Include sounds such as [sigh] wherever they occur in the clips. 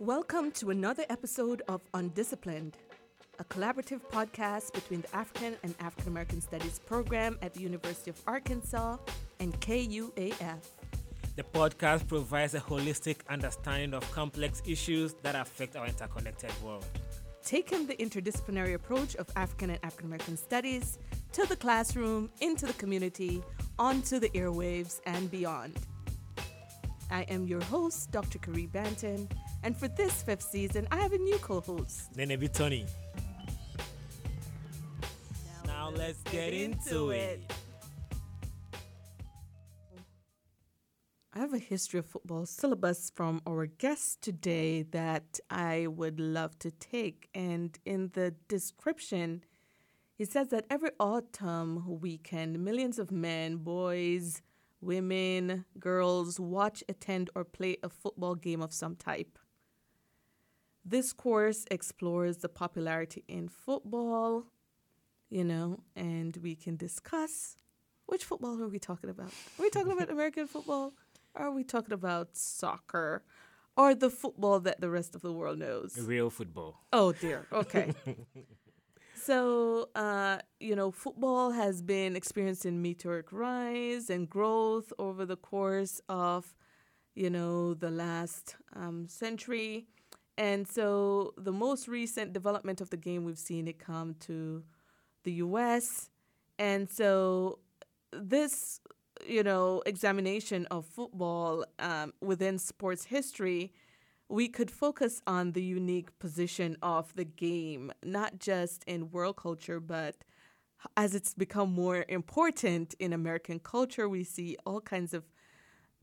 Welcome to another episode of Undisciplined, a collaborative podcast between the African and African American Studies program at the University of Arkansas and KUAF. The podcast provides a holistic understanding of complex issues that affect our interconnected world. Taking the interdisciplinary approach of African and African American Studies to the classroom, into the community, onto the airwaves, and beyond. I am your host, Dr. Carrie Banton, and for this fifth season, I have a new co host. Nene Tony. Now let's get into it. I have a history of football syllabus from our guest today that I would love to take. And in the description, he says that every autumn weekend, millions of men, boys, women, girls watch, attend, or play a football game of some type. This course explores the popularity in football, you know, and we can discuss which football are we talking about? Are we talking about [laughs] American football? Or are we talking about soccer? Or the football that the rest of the world knows? Real football. Oh, dear. Okay. [laughs] So, uh, you know, football has been experiencing meteoric rise and growth over the course of, you know, the last um, century. And so the most recent development of the game, we've seen it come to the US. And so this, you know, examination of football um, within sports history we could focus on the unique position of the game, not just in world culture, but as it's become more important in American culture, we see all kinds of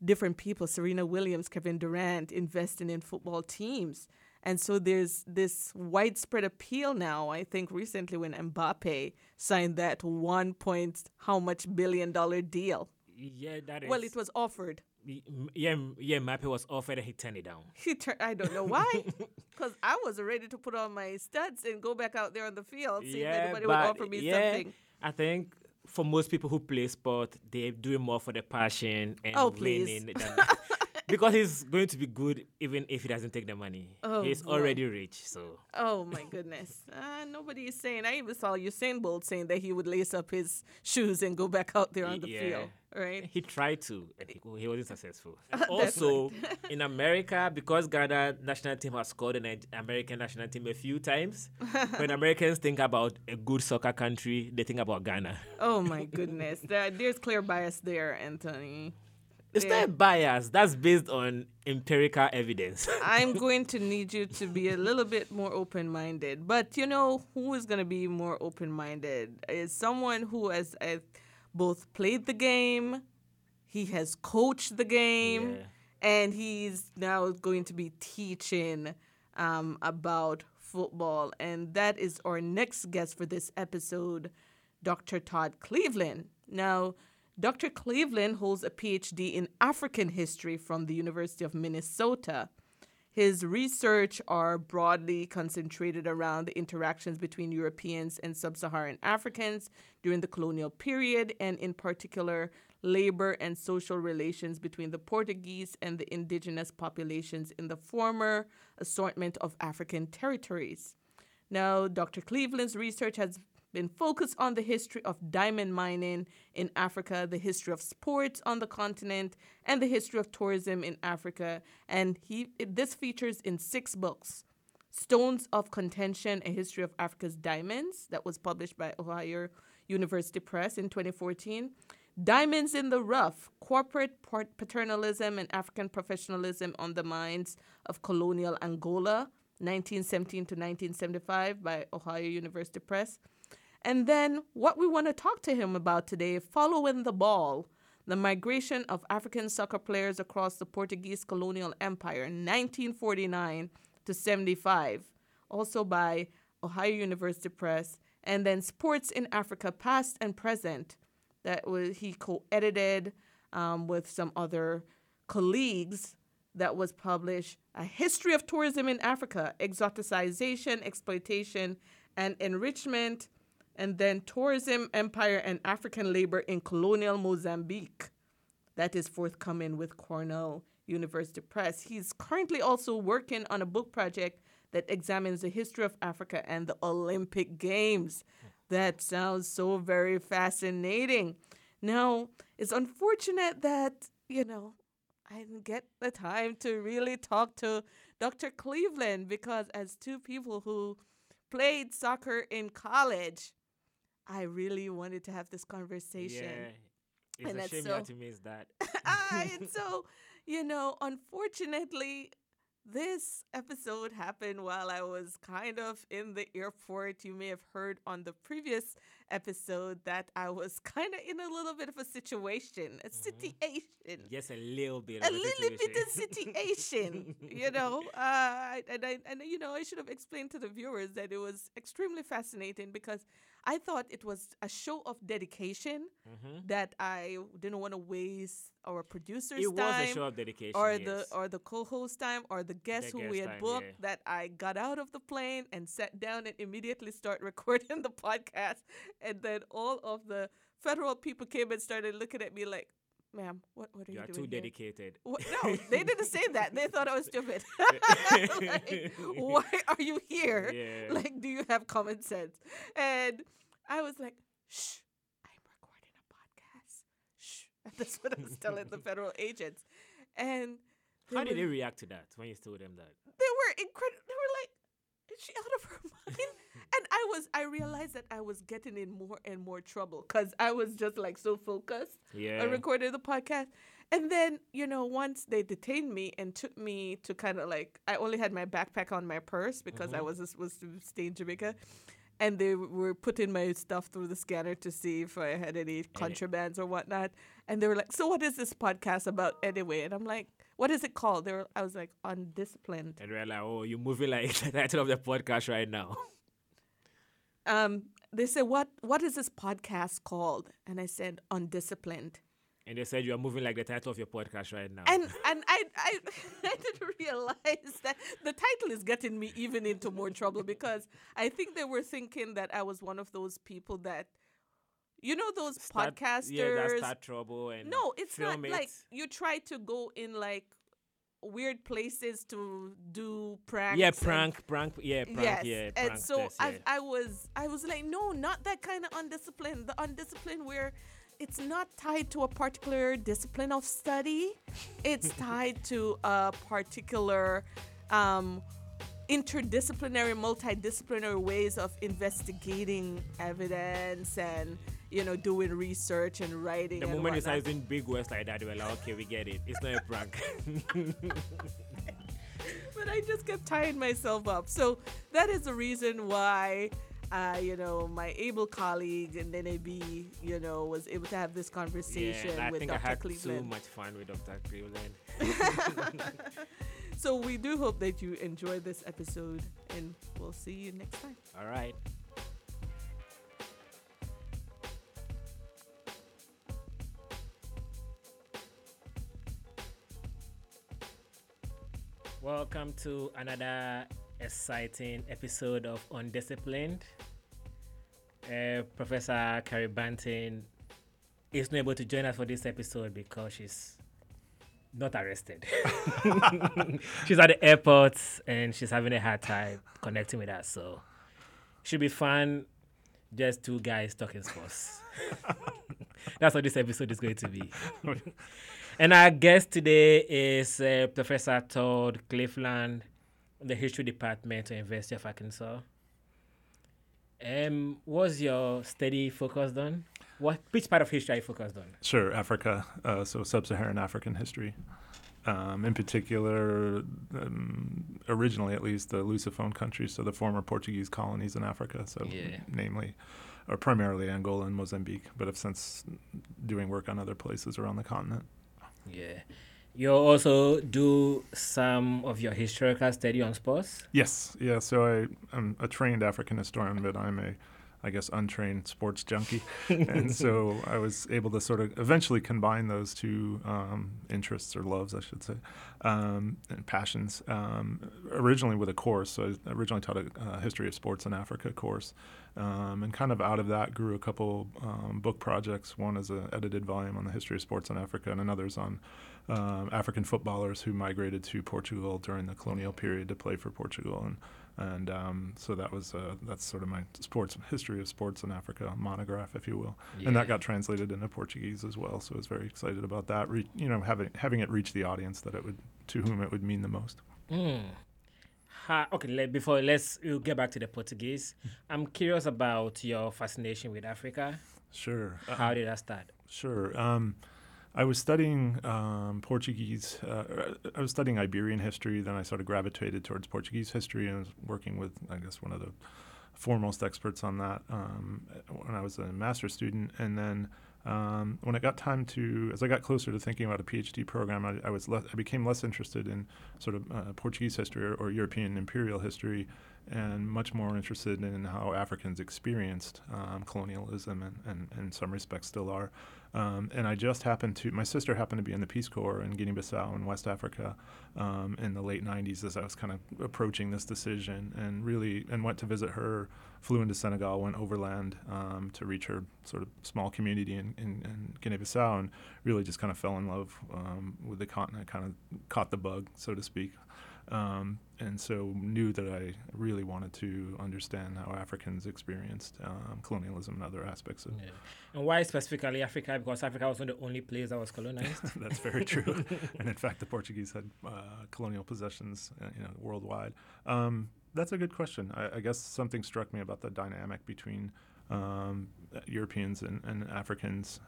different people, Serena Williams, Kevin Durant, investing in football teams. And so there's this widespread appeal now. I think recently when Mbappe signed that one point how much billion dollar deal. Yeah, that is. Well, it was offered yeah, yeah, Mbappe was offered and he turned it down. He tur- I don't know why. [laughs] Because I was ready to put on my studs and go back out there on the field, see yeah, if anybody would offer me yeah, something. I think for most people who play sport, they do it more for the passion and oh, winning. Because he's going to be good even if he doesn't take the money. Oh, he's boy. already rich, so. Oh my goodness! Uh, [laughs] nobody is saying. I even saw Usain Bolt saying that he would lace up his shoes and go back out there on the yeah. field. Right? He tried to, and he, he wasn't successful. [laughs] also, in America, because Ghana national team has scored an American national team a few times, [laughs] when Americans think about a good soccer country, they think about Ghana. Oh my goodness! There, there's clear bias there, Anthony. It's yeah. not bias. That's based on empirical evidence. [laughs] I'm going to need you to be a little bit more open minded. But you know, who is going to be more open minded? Is someone who has uh, both played the game, he has coached the game, yeah. and he's now going to be teaching um, about football. And that is our next guest for this episode, Dr. Todd Cleveland. Now, Dr. Cleveland holds a PhD in African history from the University of Minnesota. His research are broadly concentrated around the interactions between Europeans and sub-Saharan Africans during the colonial period and in particular labor and social relations between the Portuguese and the indigenous populations in the former assortment of African territories. Now, Dr. Cleveland's research has been focused on the history of diamond mining in Africa, the history of sports on the continent, and the history of tourism in Africa. And he this features in six books. Stones of Contention, A History of Africa's Diamonds, that was published by Ohio University Press in 2014. Diamonds in the Rough, Corporate Paternalism and African Professionalism on the Mines of Colonial Angola, 1917 to 1975 by Ohio University Press. And then what we want to talk to him about today, following the ball, the migration of African soccer players across the Portuguese colonial empire, 1949 to 75, also by Ohio University Press, and then Sports in Africa, Past and Present, that was he co-edited um, with some other colleagues that was published a history of tourism in africa exoticization exploitation and enrichment and then Tourism, Empire, and African Labor in Colonial Mozambique that is forthcoming with Cornell University Press. He's currently also working on a book project that examines the history of Africa and the Olympic Games. That sounds so very fascinating. Now, it's unfortunate that, you know, I didn't get the time to really talk to Dr. Cleveland because, as two people who played soccer in college, I really wanted to have this conversation. Yeah. It's and a shame so, you have to miss that. [laughs] Ah, and so, you know, unfortunately, this episode happened while I was kind of in the airport. You may have heard on the previous episode that I was [laughs] kind of in a little bit of a situation, a mm-hmm. situation. Yes, a little bit. a, little situation. bit of situation. [laughs] you know, [laughs] uh, and I, and you know, I should have explained to the viewers that it was extremely fascinating because I thought it was a show of dedication mm-hmm. that I didn't want to waste our producers' it time. It was a show of dedication, or yes. the or the co-host time, or the guest the who guest we had time, booked. Yeah. That I got out of the plane and sat down and immediately start recording the podcast, and then all of the federal people came and started looking at me like, ma'am, what, what are you, you are doing? too dedicated. What? [laughs] No, they didn't say that. They thought I was stupid. [laughs] like, why are you here? [laughs] Yeah. Like, do you have common sense? And I was like, shh, I'm recording a podcast. Shh. And that's what I was telling the federal agents. And how did they react to that when you told them that? They were incredible. They were like, is she out of her [laughs] mind? and I was, I realized that I was getting in more and more trouble because I was just like so focused yeah. I recorded the podcast. And then, you know, once they detained me and took me to kind of like, I only had my backpack on my purse because mm-hmm. I was supposed to stay in Jamaica. And they were putting my stuff through the scanner to see if I had any contrabands or whatnot. And they were like, "So what is this podcast about anyway?" And I'm like, "What is it called?" They were, I was like, "Undisciplined." And they're like, "Oh, you're moving like [laughs] the title of the podcast right now." [laughs] um, they said, "What what is this podcast called?" And I said, "Undisciplined." And they said you are moving like the title of your podcast right now. And [laughs] and I I, I didn't realize that the title is getting me even into more trouble because I think they were thinking that I was one of those people that you know those start, podcasters yeah that's that start trouble and no it's not it. like you try to go in like weird places to do pranks. Yeah, prank, prank, yeah, prank, yes. yeah. Prank and so test, yeah. I, I was, I was like, no, not that kind of undisciplined. The undisciplined where it's not tied to a particular discipline of study. It's [laughs] tied to a particular um, interdisciplinary, multidisciplinary ways of investigating evidence and you know doing research and writing. The and moment you start using big words like that, we're like, okay, we get it. It's not a prank. [laughs] but I just kept tying myself up. So that is the reason why uh, you know, my able colleague and then B, you know, was able to have this conversation yeah, with Dr. I had Cleveland. so much fun with Dr. Cleveland. [laughs] so we do hope that you enjoy this episode, and we'll see you next time. All right. Welcome to another exciting episode of Undisciplined. Uh, Professor Carrie Banton is not able to join us for this episode because she's not arrested. [laughs] [laughs] she's at the airport and she's having a hard time connecting with us. So should be fun. Just two guys talking sports. [laughs] That's what this episode is going to be. and our guest today is uh, Professor Todd Cleveland the history department at University of Arkansas. Um, what's your study focused on? What which part of history are you focused on? Sure, Africa. Uh, so sub-Saharan African history. Um, in particular, um, originally at least, the Lusophone countries, so the former Portuguese colonies in Africa, so yeah. namely, or primarily Angola and Mozambique, but have since doing work on other places around the continent. Yeah. You also do some of your historical study on sports? Yes, yeah. So I, am a trained African historian, but I'm a I guess, untrained sports junkie. [laughs] and so I was able to sort of eventually combine those two um, interests or loves, I should say, um, and passions. Um, originally with a course, so I originally taught a uh, history of sports in Africa course. Um, and kind of out of that grew a couple um, book projects. One is an edited volume on the history of sports in Africa, and another's on um, African footballers who migrated to Portugal during the colonial period to play for Portugal. And and um, so that was uh, that's sort of my sports history of sports in Africa monograph, if you will, yeah. and that got translated into Portuguese as well. So I was very excited about that. Re- you know, having having it reach the audience that it would to whom it would mean the most. Mm. Ha, okay, let, before let's we'll get back to the Portuguese. [laughs] I'm curious about your fascination with Africa. Sure. How uh, did that start? Sure. Um, I was studying um, Portuguese. Uh, I was studying Iberian history. Then I sort of gravitated towards Portuguese history and was working with, I guess, one of the foremost experts on that um, when I was a master's student. And then um, when it got time to, as I got closer to thinking about a PhD program, I, I was I became less interested in sort of uh, Portuguese history or, or, European imperial history, and much more interested in how Africans experienced um, colonialism and, and, and, in some respects still are. Um, and I just happened to, my sister happened to be in the Peace Corps in Guinea Bissau in West Africa um, in the late 90s as I was kind of approaching this decision and really, and went to visit her, flew into Senegal, went overland um, to reach her sort of small community in, in, in Guinea Bissau and really just kind of fell in love um, with the continent, kind of caught the bug, so to speak. Um, and so knew that I really wanted to understand how Africans experienced um, colonialism and other aspects of. Yeah. And why specifically Africa? Because Africa wasn't the only place that was colonized. [laughs] That's very true. [laughs] and in fact, the Portuguese had uh, colonial possessions, uh, you know, worldwide. Um, that's a good question. I, I, guess something struck me about the dynamic between um, Europeans and, and Africans.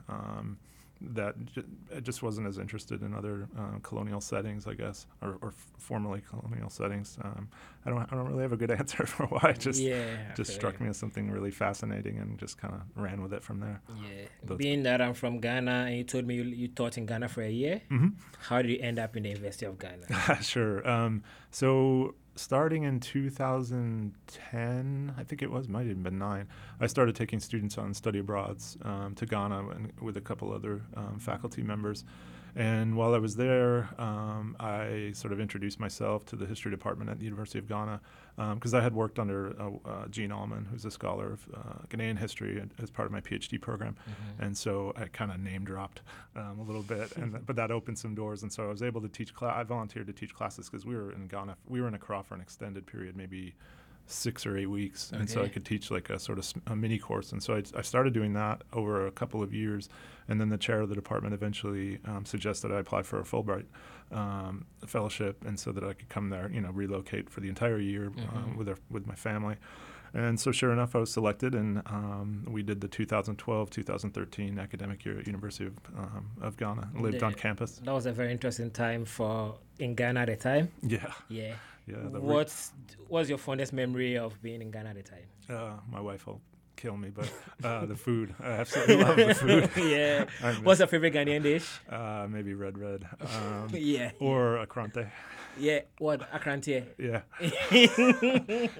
That j- just wasn't as interested in other uh, colonial settings, I guess, or, or f- formerly colonial settings. Um, I don't, I don't really have a good [laughs] answer for why. It just, yeah, just struck me as something really fascinating, and just kind of ran with it from there. Yeah, Those being that I'm from Ghana, and you told me you, you taught in Ghana for a year. Mm-hmm. How did you end up in the University of Ghana? [laughs] sure. Um, so starting in 2010, I think it was, might have been nine, I started taking students on study abroads um, to Ghana and with a couple other um, faculty members. And while I was there, um, I sort of introduced myself to the history department at the University of Ghana because um, I had worked under uh, uh, Jean Allman, who's a scholar of uh, Ghanaian history, as part of my PhD program. Mm-hmm. And so I kind of name dropped um, a little bit, and th- but that opened some doors. And so I was able to teach. Cl- I volunteered to teach classes because we were in Ghana. We were in Accra for an extended period, maybe six or eight weeks, okay. and so I could teach like a sort of a mini course. And so I, I, started doing that over a couple of years, and then the chair of the department eventually um, suggested I apply for a Fulbright um, fellowship, and so that I could come there, you know, relocate for the entire year um, mm-hmm. um, with our, with my family. And so, sure enough, I was selected, and um, we did the 2012-2013 academic year at University of, um, of Ghana. Lived the, on campus. That was a very interesting time for in Ghana at the time. Yeah. Yeah. Yeah. What's what's your fondest memory of being in Ghana at the time? Uh, my wife will kill me, but uh, the food. I absolutely love the [laughs] food. yeah. [laughs] What's your favorite Ghanaian dish? Uh, maybe red red. Um, [laughs] yeah. Or akrante. Yeah, what akrante? Yeah.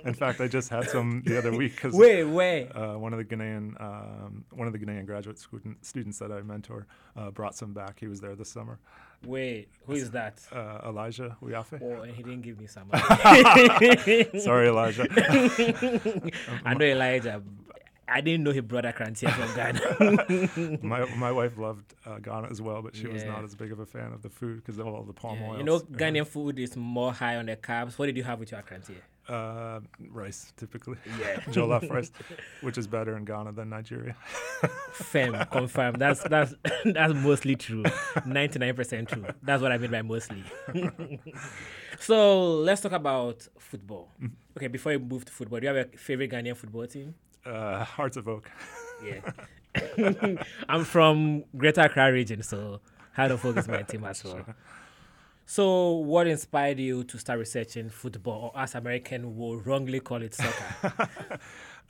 In fact, I just had some the other week because wait, wait. Uh, one of the Ghanaian um, one of the Ghanaian graduate student, students that I mentor uh, brought some back. He was there this summer. Wait, who is that? Uh, Elijah Uyafe. Oh, and he didn't give me some. [laughs] Sorry, Elijah. [laughs] I know Elijah. I didn't know he brought akrante from Ghana. [laughs] my my wife loved uh, Ghana as well, but she yeah. was not as big of a fan of the food because of all the palm yeah. oil. You know, Ghanaian food is more high on the carbs. What did you have with your crantia? Uh, rice, typically. Yeah. [laughs] Jollof rice, which is better in Ghana than Nigeria. Fem, confirm. That's that's [laughs] that's mostly true. Ninety nine percent true. That's what I mean by mostly. [laughs] so let's talk about football. Mm-hmm. Okay, before we move to football, do you have a favorite Ghanaian football team? Uh, Hearts of Oak. Yeah. I'm from Greater Accra region, so Hearts of Oak is my team as well. Sure. So, what inspired you to start researching football, or as American will wrongly call it soccer?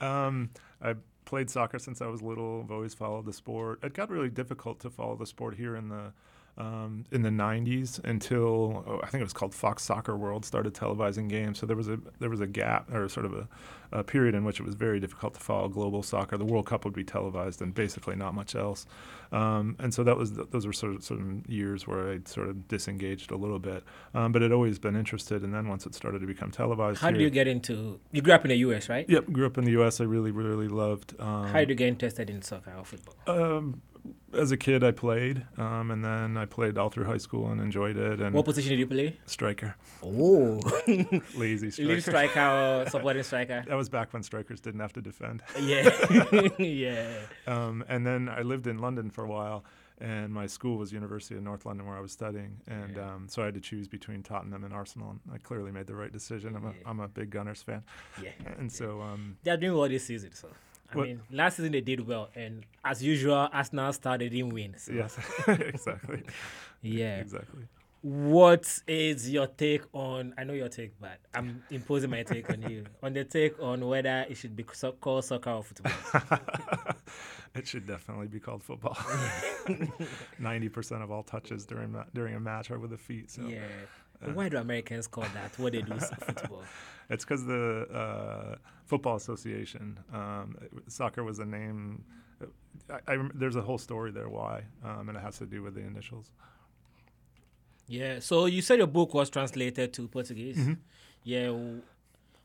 [laughs] um, I played soccer since I was little. I've always followed the sport. It got really difficult to follow the sport here in the um, in the 90s until oh, I think it was called Fox Soccer World started televising games. So there was a there was a gap or sort of a, a, period in which it was very difficult to follow global soccer. The World Cup would be televised and basically not much else. Um, and so that was those were sort of some years where I sort of disengaged a little bit. Um, but I'd always been interested. And then once it started to become televised, how did you get into? You grew up in the U.S., right? Yep, grew up in the U.S. I really really loved. Um, how did you get interested in soccer or football? As a kid, I played, um, and then I played all through high school and enjoyed it. And what position did you play? Striker. Oh, [laughs] lazy striker. Lead striker or [laughs] supporting striker. That was back when strikers didn't have to defend. Yeah, [laughs] yeah. Um, and then I lived in London for a while, and my school was University of North London where I was studying, and yeah. um, so I had to choose between Tottenham and Arsenal, and I clearly made the right decision. I'm a yeah. I'm a big Gunners fan. Yeah. And so um, they're doing well this season, so. I what? mean, last season they did well, and as usual, Arsenal started didn't win. So. Yes, [laughs] exactly. yeah, exactly. What is your take on? I know your take, but I'm imposing my take on you [laughs] on the take on whether it should be called soccer or football. [laughs] it should definitely be called football. Ninety percent of all touches during during a match are with the feet. So. Yeah. Uh, Why do Americans call that what they do football? It's because the uh, Football Association, um, soccer was a name. I, I, there's a whole story there why, um, and it has to do with the initials. Yeah. So you said your book was translated to Portuguese. Mm-hmm. Yeah.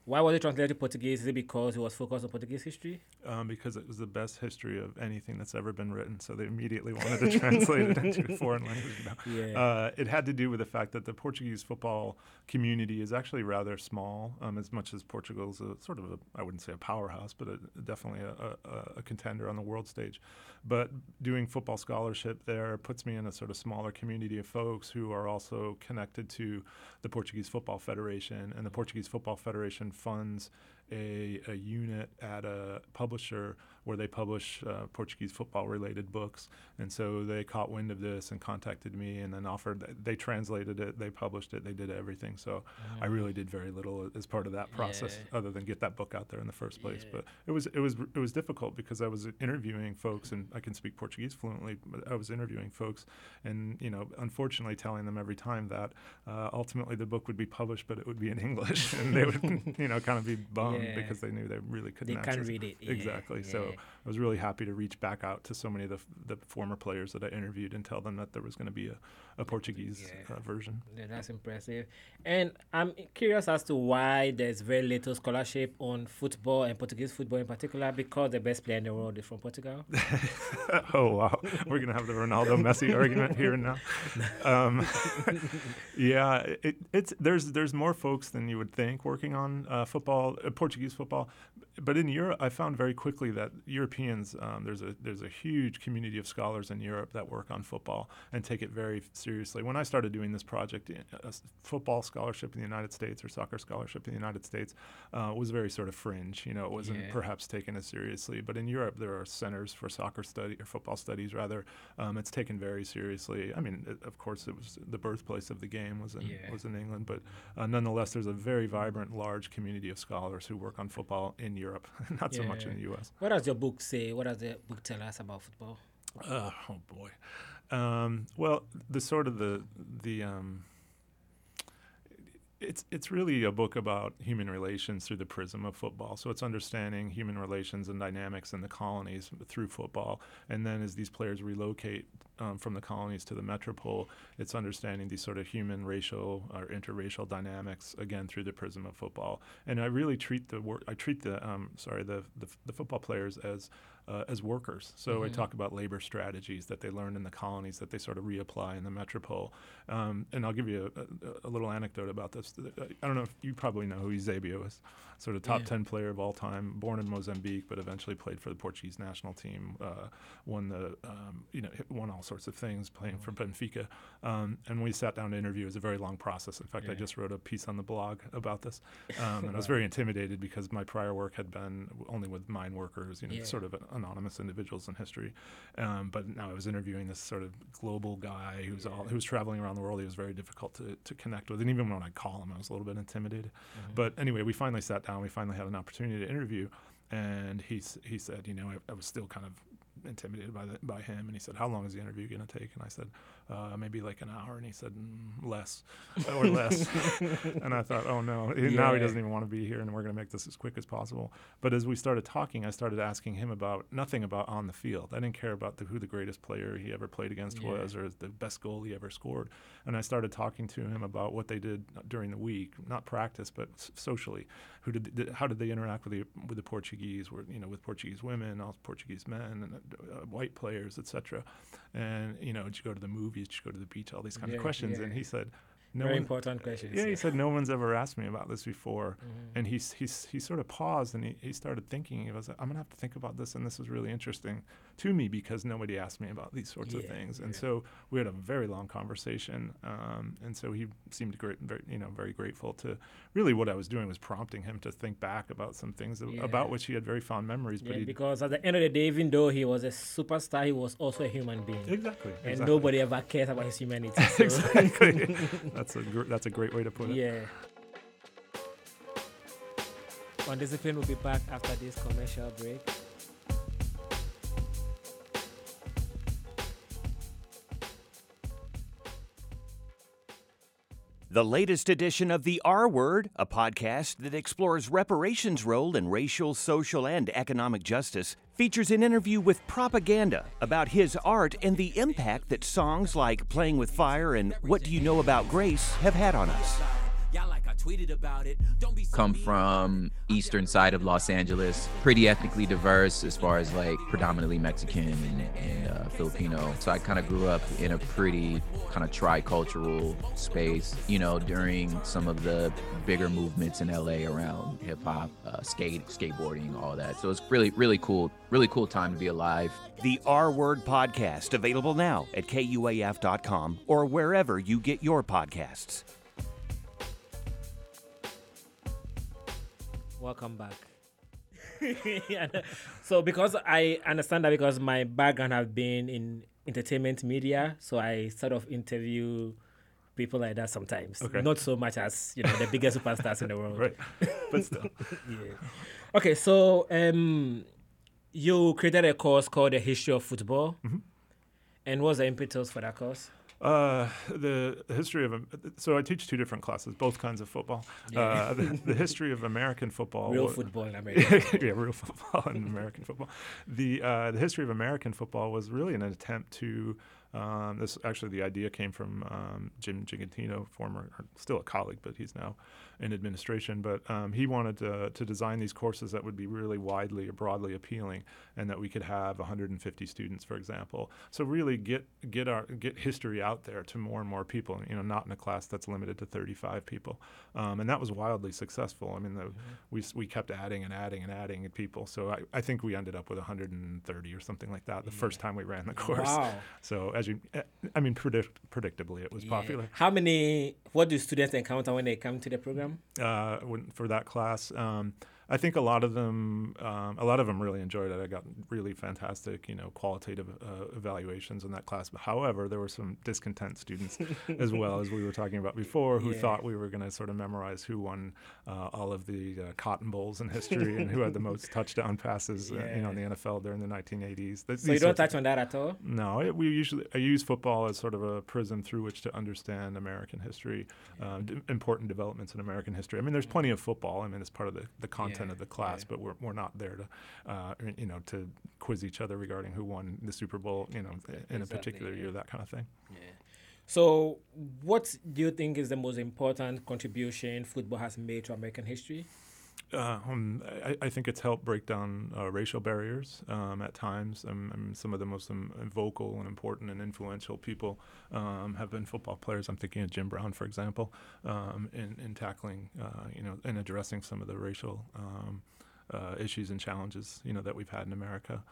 Why was it translated to Portuguese? Is it because it was focused on Portuguese history? Um, because it was the best history of anything that's ever been written, so they immediately wanted to [laughs] translate it into a foreign language. Yeah. Uh, it had to do with the fact that the Portuguese football community is actually rather small, um, as much as Portugal's a sort of a, I wouldn't say a powerhouse, but a, definitely a, a, a, contender on the world stage. But doing football scholarship there puts me in a sort of smaller community of folks who are also connected to the Portuguese Football Federation, and the Portuguese Football Federation funds a, a unit at a publisher where they publish uh, Portuguese football related books. And so they caught wind of this and contacted me and then offered, they translated it, they published it, they did everything. So. I really did very little as part of that process yeah. other than get that book out there in the first place. Yeah. But it was, it was, it was difficult because I was interviewing folks and I can speak Portuguese fluently, but I was interviewing folks and, you know, unfortunately telling them every time that uh, ultimately the book would be published, but it would be in [laughs] English and they would, [laughs] you know, kind of be bummed because they knew they really couldn't they can't read it. Exactly. So I was really happy to reach back out to so many of the, the former players that I interviewed and tell them that there was going to be a, a Portuguese yeah. uh, version. Yeah, that's impressive. And I'm curious as to why there's very little scholarship on football and Portuguese football in particular, because the best player in the world is from Portugal. [laughs] oh wow, we're gonna have the Ronaldo Messi argument here and now. [laughs] Um, [laughs] yeah, it, it's there's there's more folks than you would think working on uh, football, uh, Portuguese football, but in Europe, I found very quickly that Europeans um, there's a there's a huge community of scholars in Europe that work on football and take it very seriously. When I started doing this project, a football scholarship in the United States or soccer scholarship in the United States uh, was very sort of fringe. You know, it wasn't yeah. perhaps taken as seriously. But in Europe, there are centers for soccer study or football studies rather. Um, it's taken very seriously. I mean, it, of course, it was the birthplace of the game was in yeah. was in England, but uh, nonetheless, there's a very vibrant, large community of scholars who work on football in Europe, [laughs] not yeah. so much in the U.S. What does your book say? What does the book tell us about football? Uh, oh boy. Um, well, the sort of the the um, it's it's really a book about human relations through the prism of football. So it's understanding human relations and dynamics in the colonies through football, and then as these players relocate um, from the colonies to the metropole, it's understanding these sort of human, racial, or interracial dynamics again through the prism of football. And I really treat the wor- I treat the um, sorry the, the, the football players as uh, as workers. So mm-hmm. I talk about labor strategies that they learned in the colonies that they sort of reapply in the metropole. Um, and I'll give you a, a, a, little anecdote about this. I don't know if you probably know who Eusebio is sort of top yeah. 10 player of all time, born in Mozambique, but eventually played for the Portuguese national team, uh, won the, um, you know, won all sorts of things playing for mm-hmm. Benfica. Um, and we sat down to interview. It was a very long process. In fact, yeah. I just wrote a piece on the blog about this. [laughs] Um, and I was very intimidated because my prior work had been only with mine workers, you know, yeah. sort of anonymous individuals in history. Um, but now I was interviewing this sort of global guy who's all, who was traveling around the world. He was very difficult to, to connect with. And even when I call him, I was a little bit intimidated. Mm-hmm. But anyway, we finally sat down. We finally had an opportunity to interview, and he he said, you know, I, I was still kind of intimidated by the, by him, and he said, "How long is the interview going to take?" And I said, uh, maybe like an hour, and he said mm, less or less. [laughs] and I thought, oh no, yeah. now he doesn't even want to be here, and we're going to make this as quick as possible. But as we started talking, I started asking him about nothing about on the field. I didn't care about the, who the greatest player he ever played against yeah. was or the best goal he ever scored. And I started talking to him about what they did during the week, not practice, but s- socially. Who did, did, how did they interact with the with the Portuguese? Were you know with Portuguese women, all Portuguese men, and uh, white players, etc. And you know, did you go to the movies? Did you go to the beach? All these kind yeah, of questions. Yeah. And he said, no Very one, important questions. Yeah, he said no one's ever asked me about this before, mm-hmm. and he's he's he sort of paused and he, he started thinking. He was like, I'm gonna have to think about this, and this is really interesting to me because nobody asked me about these sorts yeah, of things. And yeah. so we had a very long conversation, um, and so he seemed great, very, you know, very grateful to. Really, what I was doing was prompting him to think back about some things yeah. about which he had very fond memories. But because at the end of the day, even though he was a superstar, he was also a human being. Exactly. And exactly. nobody ever cares about his humanity. [laughs] So. exactly. [laughs] that's a gr- that's a great way to put it. Yeah. On Undisciplined will be back after this commercial break. The latest edition of The R Word, a podcast that explores reparations' role in racial, social, and economic justice, features an interview with Propaganda about his art and the impact that songs like Playing with Fire and What Do You Know About Grace have had on us come from eastern side of Los Angeles, pretty ethnically diverse as far as like predominantly Mexican and, and uh, Filipino. So I kind of grew up in a pretty kind of tri-cultural space. You know, during some of the bigger movements in LA around hip hop, uh, skate, skateboarding, all that. So it's really, really cool, really cool time to be alive. The R Word Podcast available now at kuaf.com or wherever you get your podcasts. Welcome back. [laughs] so because I understand that because my background has been in entertainment media, so I sort of interview people like that sometimes. Okay. Not so much as you know the biggest superstars in the world. Right. But still. [laughs] yeah. Okay, so um, you created a course called the history of football. Mm-hmm. And what's the impetus for that course? Uh, the history of so I teach two different classes, both kinds of football. Yeah. Uh, the, the, history of American football, real football in America. [laughs] yeah, real football and American football. The uh, the history of American football was really an attempt to um, this actually the idea came from um, Jim Gigantino, former still a colleague, but he's now in administration. But um, he wanted to, to design these courses that would be really widely or broadly appealing, and that we could have 150 students, for example. So really get get our get history out there to more and more people. You know, not in a class that's limited to 35 people, um, and that was wildly successful. I mean, the, mm-hmm. we we kept adding and adding and adding people. So I, I think we ended up with 130 or something like that the yeah. first time we ran the course. Wow. [laughs] So as you, I mean, predict, predictably, it was yeah. popular. How many? What do students encounter when they come to the program? Uh, when, for that class, um, I think a lot of them, um, a lot of them really enjoyed it. I got really fantastic, you know, qualitative uh, evaluations in that class. But however, there were some discontent students as [laughs] well as we were talking about before, who yeah. thought we were going to sort of memorize who won uh, all of the uh, Cotton Bowls in history and who had the most [laughs] touchdown passes, yeah. Uh, you know, in the NFL during the 1980s. The, so you don't touch on that at all? No, it, we usually I use football as sort of a prism through which to understand American history, uh, d- important developments in American history. I mean, there's plenty of football. I mean, it's part of the, the content content of the class, yeah. but we're, we're not there to, uh, you know, to quiz each other regarding who won the Super Bowl, you know, in exactly, a particular year, that kind of thing. Yeah. So, what do you think is the most important contribution football has made to American history? Uh, um, I, I, think it's helped break down uh, racial barriers um, at times. Um, um some of the most um, vocal and important and influential people um, have been football players. I'm thinking of Jim Brown, for example, in, in tackling, uh, you know, and addressing some of the racial uh, issues and challenges, you know, that we've had in America.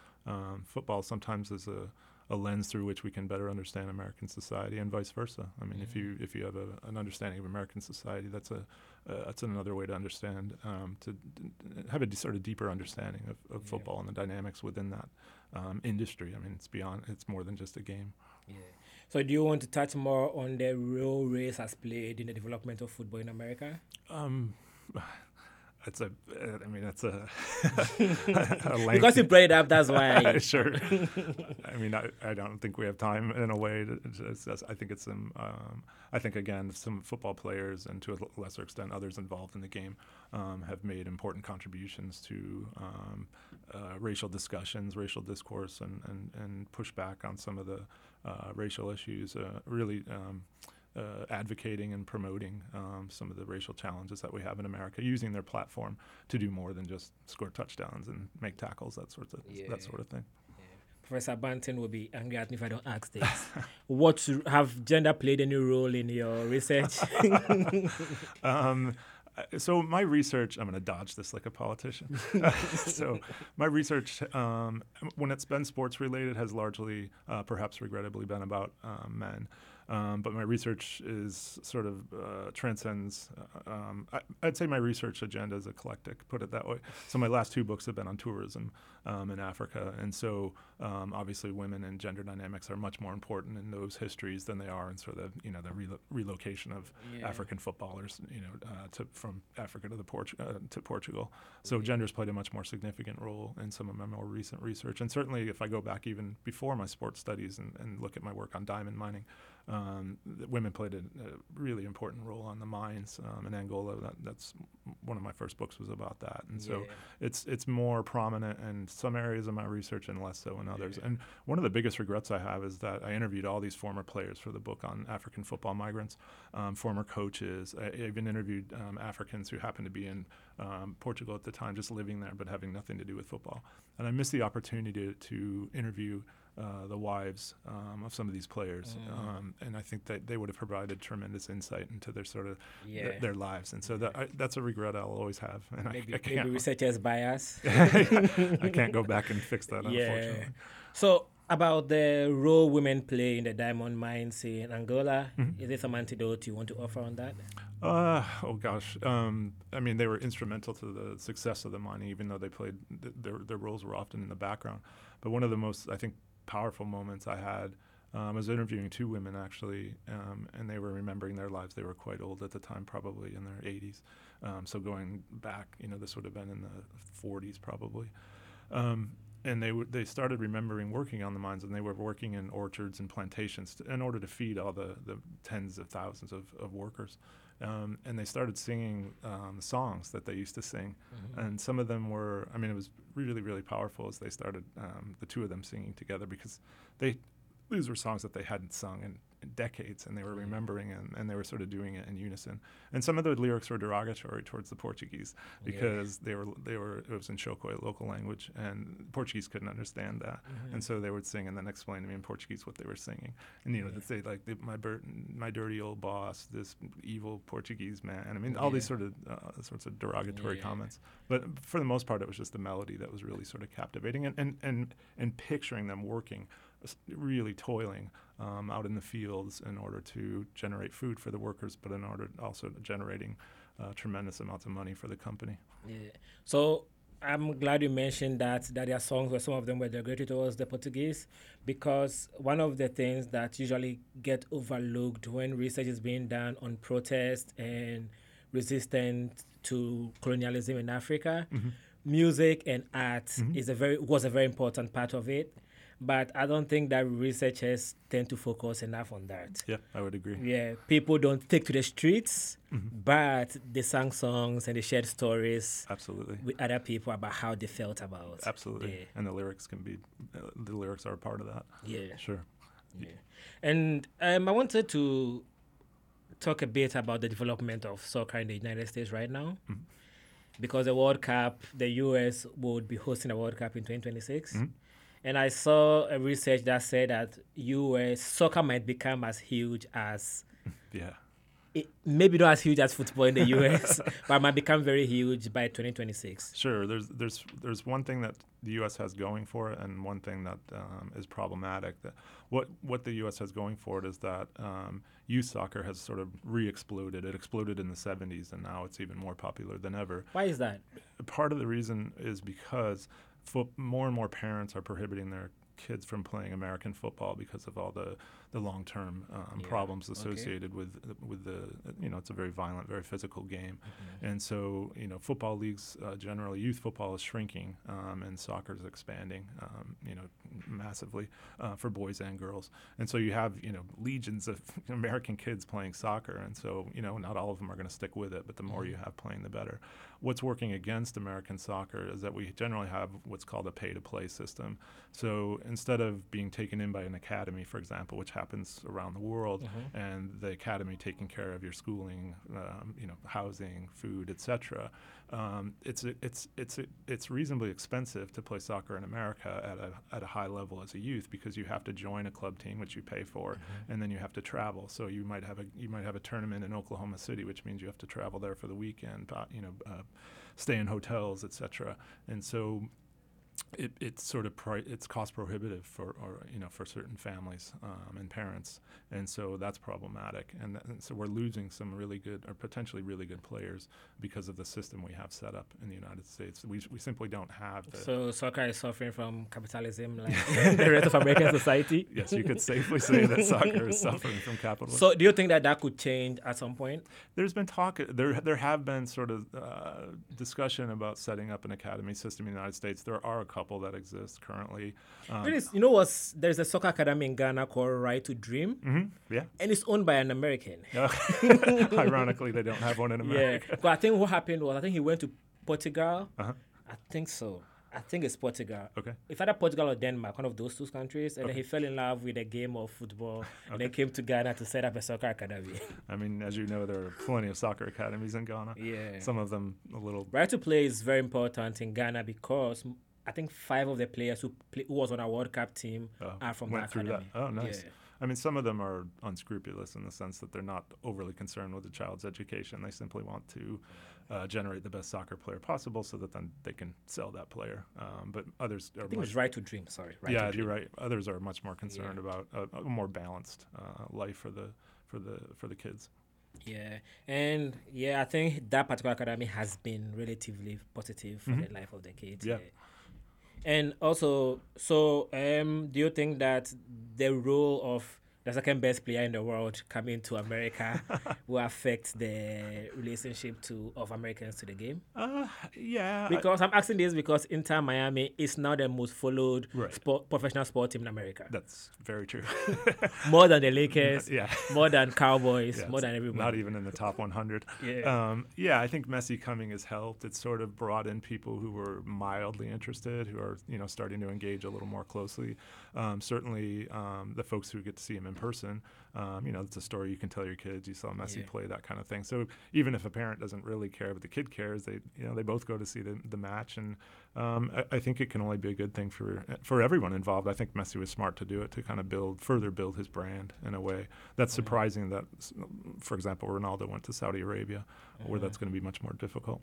football sometimes is a a lens through which we can better understand American society, and vice versa. I mean, mm-hmm. if you if you have a, an understanding of American society, that's a uh, that's another way to understand um, to d- have a d- sort of deeper understanding of, of yeah. football and the dynamics within that um, industry. I mean, it's beyond it's more than just a game. Yeah. So, do you want to touch more on the role race has played in the development of football in America? Um, it's a, I mean, it's a, [laughs] a because you it up. That's why. [laughs] sure. I mean, I, I don't think we have time in a way. To, it's I think it's some. Um, I think again, some football players and to a lesser extent others involved in the game um, have made important contributions to um, uh, racial discussions, racial discourse, and, and and push back on some of the uh, racial issues. Uh, really. Uh, advocating and promoting um, some of the racial challenges that we have in America, using their platform to do more than just score touchdowns and make tackles, that sort of yeah. that sort of thing. Professor Banton will be angry at me if I don't ask this. [laughs] what have gender played any role in your research? [laughs] um, so my research, I'm going to dodge this like a politician. [laughs] so my research, um, when it's been sports related, has largely, uh, perhaps regrettably, been about uh, men. Um, but my research is sort of uh, transcends. Uh, um, I, would say my research agenda is eclectic, put it that way. So my last two books have been on tourism um, in Africa, and so um, obviously women and gender dynamics are much more important in those histories than they are in sort of you know the relo- relocation of yeah. African footballers, you know, uh, to, from Africa to the Port- uh, to Portugal. So yeah. gender's played a much more significant role in some of my more recent research, and certainly if I go back even before my sports studies and, and look at my work on diamond mining. Um, women played a, a, really important role on the mines um, in Angola. That, that's one of my first books was about that, and so yeah. it's it's more prominent in some areas of my research and less so in others. Yeah. And one of the biggest regrets I have is that I interviewed all these former players for the book on African football migrants, um, former coaches. I even interviewed um, Africans who happened to be in um, Portugal at the time, just living there but having nothing to do with football. And I missed the opportunity to, to interview uh, the wives um, of some of these players, mm. um, and I think that they would have provided tremendous insight into their sort of yeah. th- their lives, and so that, I, that's a regret I'll always have. And maybe, I, I maybe [laughs] researchers [laughs] bias. [laughs] I can't go back and fix that, yeah. unfortunately. So about the role women play in the diamond mines in Angola, mm-hmm. is there some antidote you want to offer on that? Uh, oh gosh. Um, I mean, they were instrumental to the success of the mining, even though they played th- their their roles were often in the background. But one of the most, I think, powerful moments I had. Um, I was interviewing two women actually, um, and they were remembering their lives. They were quite old at the time, probably in their 80s. Um, so going back, you know, this would have been in the 40s probably. Um, and they w- they started remembering working on the mines, and they were working in orchards and plantations in order to feed all the, the tens of thousands of, of workers. Um, and they started singing um, songs that they used to sing, mm-hmm. and some of them were. I mean, it was really, really powerful as they started um, the two of them singing together because they these were songs that they hadn't sung in decades and they were remembering and, and they were sort of doing it in unison. And some of the lyrics were derogatory towards the Portuguese because yeah. they were they were it was in Chokwe, local language, and Portuguese couldn't understand that. Mm-hmm. And so they would sing and then explain to me in Portuguese what they were singing. And you know, yeah. they'd say like my bur- my dirty old boss, this evil Portuguese man. I mean, all yeah. these sort of uh, sorts of derogatory comments. But for the most part, it was just the melody that was really sort of captivating and and and, and picturing them working really toiling um, out in the fields in order to generate food for the workers, but in order also generating uh, tremendous amounts of money for the company. Yeah. So I'm glad you mentioned that that their songs were some of them were directed towards the Portuguese because one of the things that usually get overlooked when research is being done on protest and resistance to colonialism in Africa, mm-hmm. music and art mm-hmm. is a very was a very important part of it but I don't think that researchers tend to focus enough on that. Yeah, I would agree. Yeah, people don't take to the streets, mm-hmm. but they sang songs and they shared stories. Absolutely. With other people about how they felt about. Absolutely. Yeah. And the lyrics can be, uh, the lyrics are a part of that. Yeah. Sure. Yeah. And um, I wanted to talk a bit about the development of soccer in the United States right now. Mm-hmm. Because the World Cup, the US would be hosting a World Cup in 2026. Mm-hmm and I saw a research that said that U.S. soccer might become as huge as [laughs] yeah. It, maybe not as huge as football in the [laughs] U.S., but might become very huge by 2026. Sure, there's there's there's one thing that the U.S. has going for it, and one thing that um, is problematic. That what what the U.S. has going for it is that um, youth soccer has sort of re-exploded. It exploded in the 70s, and now it's even more popular than ever. Why is that? Part of the reason is because more and more parents are prohibiting their kids from playing American football because of all the the long term um, yeah. problems associated okay. with with the you know it's a very violent, very physical game, mm-hmm. and so you know football leagues uh, generally youth football is shrinking um, and soccer is expanding um, you know massively uh, for boys and girls, and so you have you know legions of [laughs] American kids playing soccer, and so you know not all of them are going to stick with it, but the more mm-hmm. you have playing, the better. What's working against American soccer is that we generally have what's called a pay to play system. So instead of being taken in by an academy, for example, which happens around the world, mm-hmm. and the academy taking care of your schooling, um, you know, housing, food, etc. Um, it's it's it's it's reasonably expensive to play soccer in America at a at a high level as a youth because you have to join a club team which you pay for, mm-hmm. and then you have to travel. So you might have a you might have a tournament in Oklahoma City, which means you have to travel there for the weekend. Uh, you know, uh, stay in hotels, etc. And so it, it's sort of pri- it's cost prohibitive for or you know for certain families um, and parents, and so that's problematic. And, th- and, so we're losing some really good or potentially really good players because of the system we have set up in the United States. We, we simply don't have. The so soccer is suffering from capitalism, like [laughs] the rest of American society. Yes, you could safely say that soccer is suffering from capitalism. So, do you think that that could change at some point? There's been talk. There there have been sort of uh, discussion about setting up an academy system in the United States. There are a couple that exist currently. Um, you know what? There's a soccer academy in Ghana called Right to Dream. Mm-hmm, yeah. And it's owned by an American. [laughs] Ironically, they don't have one in America. Yeah. But I think what happened was I think he went to Portugal. Uh-huh. I think so. I think it's Portugal. Okay. If either Portugal or Denmark, one of those two countries, and okay. then he fell in love with the game of football, okay. and then came to Ghana to set up a soccer academy. [laughs] I mean, as you know, there are plenty of soccer academies in Ghana. Yeah. Some of them a little. Right to play is very important in Ghana because I think five of the players who play, who was on our World Cup team oh, are from went that through academy. that. Oh, nice. Yeah. I mean, some of them are unscrupulous in the sense that they're not overly concerned with the child's education. They simply want to uh, generate the best soccer player possible, so that then they can sell that player. Um, but others are. I think it's right to dream. Sorry. Right yeah, you're right. Others are much more concerned yeah. about a, a, more balanced uh, life for the for the for the kids. Yeah, and yeah, I think that particular academy has been relatively positive for mm-hmm. the life of the kids. Yeah. yeah. And also, so um, do you think that the role of the second best player in the world coming to America [laughs] will affect the relationship to of Americans to the game? Uh, yeah. Because I, am asking this because Inter Miami is now the most followed right. sport, professional sport team in America. That's very true. [laughs] more than the Lakers. yeah. More than Cowboys. Yeah, more than everybody. Not even in the top 100. yeah. Um, yeah, I think Messi coming has helped. It's sort of brought in people who were mildly interested, who are you know starting to engage a little more closely. Um, certainly, um, the folks who get to see him in person. Um, you know, it's a story you can tell your kids. You saw Messi yeah. play that kind of thing. So even if a parent doesn't really care, but the kid cares, they you know they both go to see the, the match, and um, I, I, think it can only be a good thing for for everyone involved. I think Messi was smart to do it to kind of build further build his brand in a way. That's surprising that, for example, Ronaldo went to Saudi Arabia, where that's going to be much more difficult.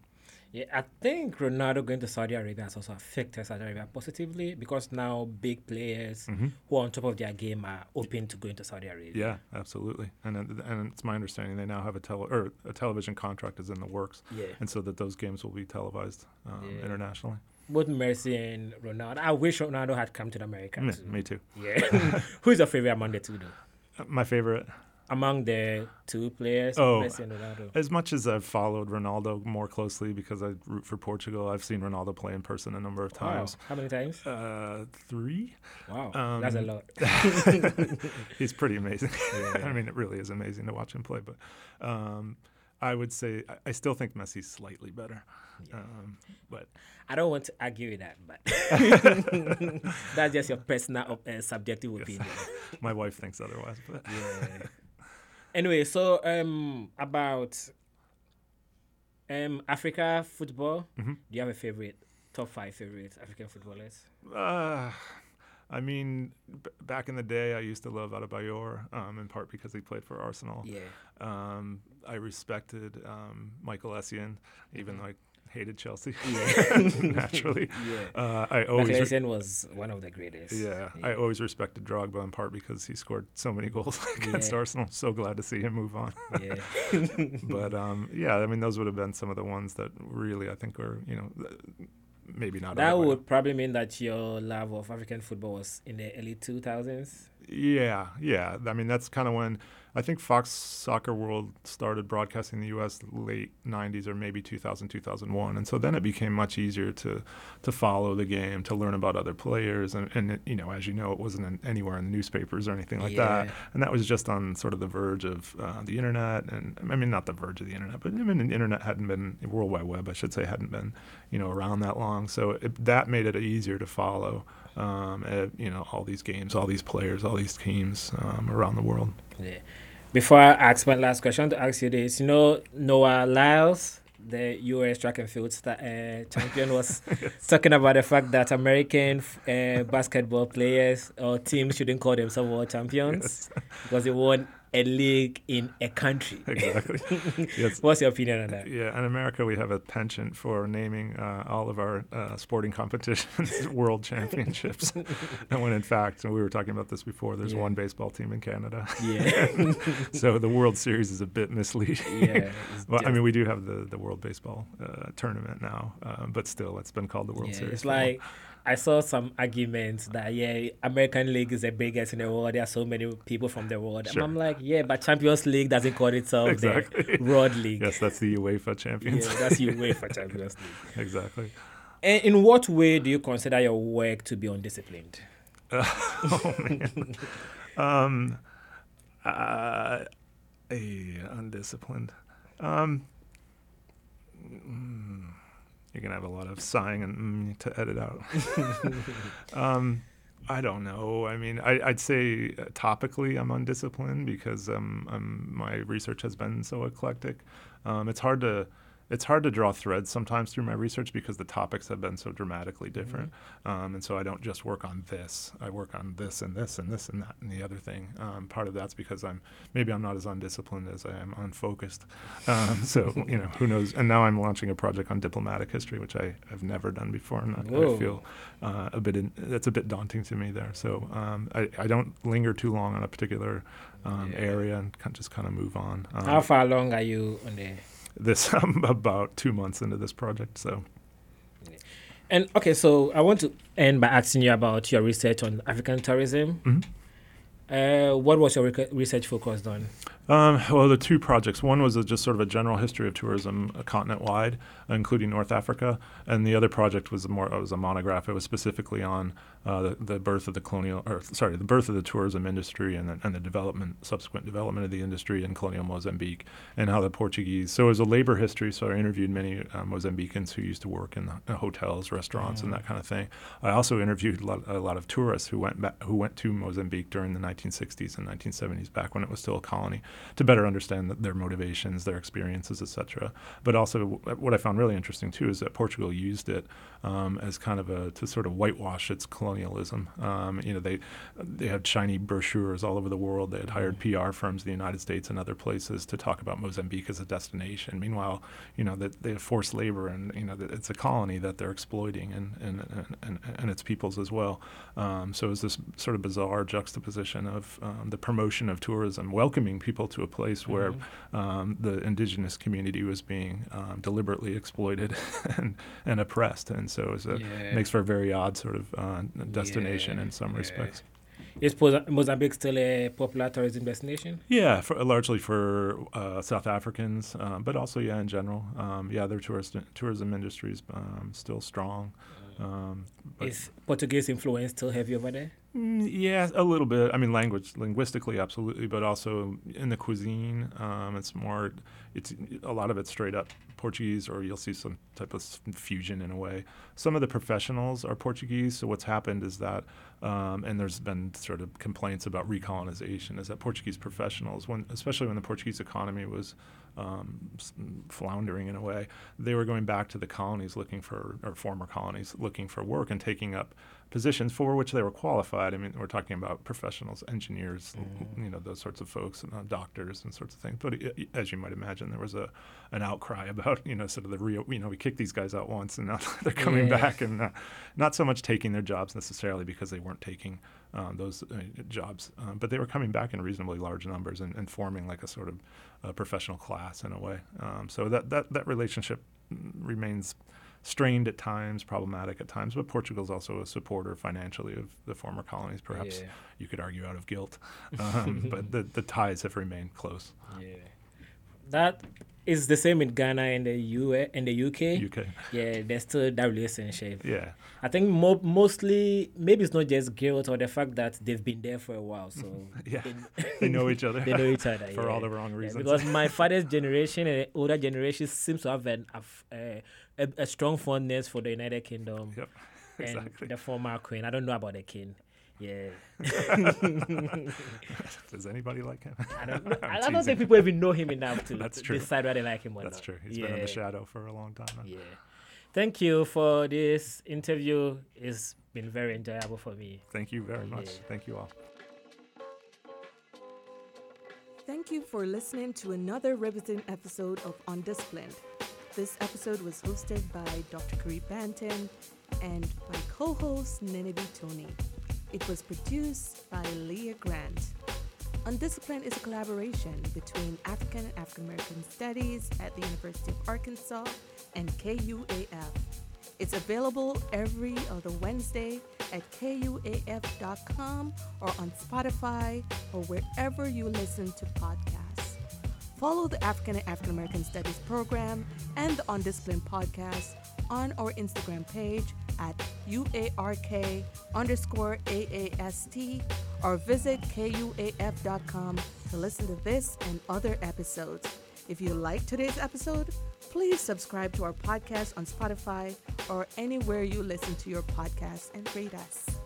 Yeah, I think Ronaldo going to Saudi Arabia has also affected Saudi Arabia positively because now big players mm-hmm. who are on top of their game are open to going to Saudi Arabia. Yeah, absolutely. And and it's my understanding they now have a tele or a television contract is in the works. Yeah. And so that those games will be televised um, yeah. internationally. Both Messi and Ronaldo. I wish Ronaldo had come to America. Me, me too. Yeah. [laughs] Who's your favorite among the two, though? My favorite among the two players, oh, Messi and Ronaldo? As much as I've followed Ronaldo more closely because I root for Portugal, I've seen Ronaldo play in person a number of times. Wow. How many times? Uh, three. Wow, um, that's a lot. [laughs] [laughs] he's pretty amazing. Yeah. [laughs] I mean, it really is amazing to watch him play. But um, I would say I, I still think Messi's slightly better. Yeah. Um, but I don't want to argue with that, but that's just your personal uh, subjective yes. opinion. My wife thinks otherwise, but yeah. Anyway, so um, about um, Africa football, mm-hmm. do you have a favorite, top five favorite African footballers? Uh, I mean, b- back in the day, I used to love Adebayor, um, in part because he played for Arsenal. Yeah. Um, I respected um, Michael Essien, even mm-hmm. though I hated Chelsea. Yeah. [laughs] naturally. Yeah. Uh, I always re- was one of the greatest. Yeah, yeah, I always respected Drogba in part because he scored so many goals [laughs] against yeah. Arsenal. So glad to see him move on. yeah. [laughs] but um, yeah, I mean, those would have been some of the ones that really I think were you know maybe not. That would probably mean that your love of African football was in the early 2000s. Yeah, yeah. I mean, that's kind of when I think Fox Soccer World started broadcasting the U.S. late '90s or maybe 2000, 2001, and so then it became much easier to to follow the game, to learn about other players, and, and it, you know, as you know, it wasn't in, anywhere in the newspapers or anything like yeah. that, and that was just on sort of the verge of uh, the internet, and I mean, not the verge of the internet, but I mean, the internet hadn't been World Wide Web, I should say, hadn't been you know around that long, so it, that made it easier to follow. Um, at, you know all these games, all these players, all these teams um, around the world. Yeah. Before I ask my last question, to ask you this, you know Noah Lyles, the U.S. track and field star, uh, champion, was yes. [laughs] talking about the fact that American uh, basketball players or teams shouldn't call themselves world champions yes. [laughs] because they won a league in a country. Exactly. [laughs] yes. What's your opinion on that? Yeah, in America we have a penchant for naming uh, all of our uh, sporting competitions [laughs] world championships, and [laughs] when in fact, and we were talking about this before, there's yeah. one baseball team in Canada. Yeah. so the World Series is a bit misleading. Yeah. well, I mean, we do have the the World Baseball uh, tournament now, uh, but still, it's been called the World yeah, Series. It's like I saw some arguments that yeah, American League is the biggest in the world. There are so many people from the world, sure. and I'm like, yeah, but Champions League doesn't call itself exactly. the [laughs] World League. Yes, that's the UEFA Champions. Yeah, that's UEFA Champions League. [laughs] Exactly. And in what way do you consider your work to be undisciplined? Uh, [laughs] oh man. um, uh, undisciplined. Um. Mm, you're gonna have a lot of sighing and mm, to edit out. [laughs] [laughs] um, I don't know. I mean, I, would say uh, topically, I'm undisciplined because um, my research has been so eclectic. Um, it's hard to it's hard to draw threads sometimes through my research because the topics have been so dramatically different. Mm-hmm. Um, and so I don't just work on this. I work on this and this and this and that and the other thing. Um, part of that's because I'm maybe I'm not as undisciplined as I am unfocused. Um, [laughs] so you know who knows. And now I'm launching a project on diplomatic history, which I have never done before, and I, I feel uh, a bit in, that's a bit daunting to me there. So um, I, I don't linger too long on a particular um, yeah. area and just kind of move on. How um, far along are you on the this I'm [laughs] about two months into this project. So. And okay, so I want to end by asking you about your research on African tourism. Mm-hmm. Uh, what was your research focused on? Um, well, the two projects. One was a, just sort of a general history of tourism uh, continent wide, including North Africa, and the other project was a more was a monograph. It was specifically on uh, the, the, birth of the colonial, or sorry, the birth of the tourism industry and the, and the development, subsequent development of the industry in colonial Mozambique, and how the Portuguese. So it was a labor history. So I interviewed many uh, Mozambicans who used to work in the, hotels, restaurants, and that kind of thing. I also interviewed a lot, a lot of tourists who went back, who went to Mozambique during the 1960s and 1970s, back when it was still a colony to better understand their motivations, their experiences, etc. But also, what I found really interesting too is that Portugal used it um, as kind of a to sort of whitewash its colonialism. Um, you know, they they had shiny brochures all over the world. They had hired PR firms in the United States and other places to talk about Mozambique as a destination. Meanwhile, you know that they have forced labor and you know it's a colony that they're exploiting and and and, and its peoples as well. Um, so it's this sort of bizarre juxtaposition of um, the promotion of tourism, welcoming people to a place mm-hmm. where um, the indigenous community was being um, deliberately exploited [laughs] and, and oppressed. And so it yeah. makes for a very odd sort of uh, destination yeah. in some yeah. respects. Is Mozambique still a popular tourism destination? Yeah, for, largely for uh, South Africans, uh, but also yeah in general. Um, yeah, their tourist tourism industry is um, still strong. Um, is Portuguese influence still heavy over there? Mm, yeah, a little bit. I mean, language, linguistically, absolutely, but also in the cuisine, um, it's more. It's a lot of it's straight up Portuguese, or you'll see some type of fusion in a way. Some of the professionals are Portuguese. So what's happened is that, um, and there's been sort of complaints about recolonization, is that Portuguese professionals, when especially when the Portuguese economy was um, floundering in a way, they were going back to the colonies looking for, or former colonies looking for work and taking up positions for which they were qualified. I mean, we're talking about professionals, engineers, mm. you know, those sorts of folks, and, uh, doctors, and sorts of things. But uh, as you might imagine, there was a an outcry [laughs] about you know sort of the real you know we kicked these guys out once and now [laughs] they're coming yeah. back and uh, not so much taking their jobs necessarily because they weren't taking uh, those uh, jobs, um, but they were coming back in reasonably large numbers and, and forming like a sort of professional class in a way. Um, so that that that relationship remains strained at times, problematic at times, but Portugal is also a supporter financially of the former colonies. Perhaps yeah. you could argue out of guilt, [laughs] um, but the the ties have remained close. Yeah, that is the same in Ghana and the U and the UK. UK. Yeah, there's still that relationship. Yeah. I think mo- mostly maybe it's not just guilt or the fact that they've been there for a while, so [laughs] yeah, they, [laughs] they know each other. [laughs] they know each other for yeah. all the wrong reasons. Yeah, because my father's generation and older generation seems to have an, a, a, a, strong fondness for the United Kingdom. Yep. Exactly. And the former queen. I don't know about the king. Yeah. [laughs] Does anybody like him? I don't, know. [laughs] I don't think people even know him enough to [laughs] That's true. decide whether they like him or That's not. That's true. He's yeah. been in the shadow for a long time. Now. Yeah. Thank you for this interview. It's been very enjoyable for me. Thank you very much. Yeah. Thank you all. Thank you for listening to another riveting episode of Undisciplined. This episode was hosted by Dr. Kari Banton and my co host, Nineveh Tony. It was produced by Leah Grant. Undisciplined is a collaboration between African and African American Studies at the University of Arkansas and KUAF. It's available every other Wednesday at kuaf.com or on Spotify or wherever you listen to podcasts. Follow the African and African American Studies program and the Undisciplined podcast on our Instagram page at UARK underscore AAST or visit KUAF.com to listen to this and other episodes. If you like today's episode, please subscribe to our podcast on Spotify or anywhere you listen to your podcast and rate us.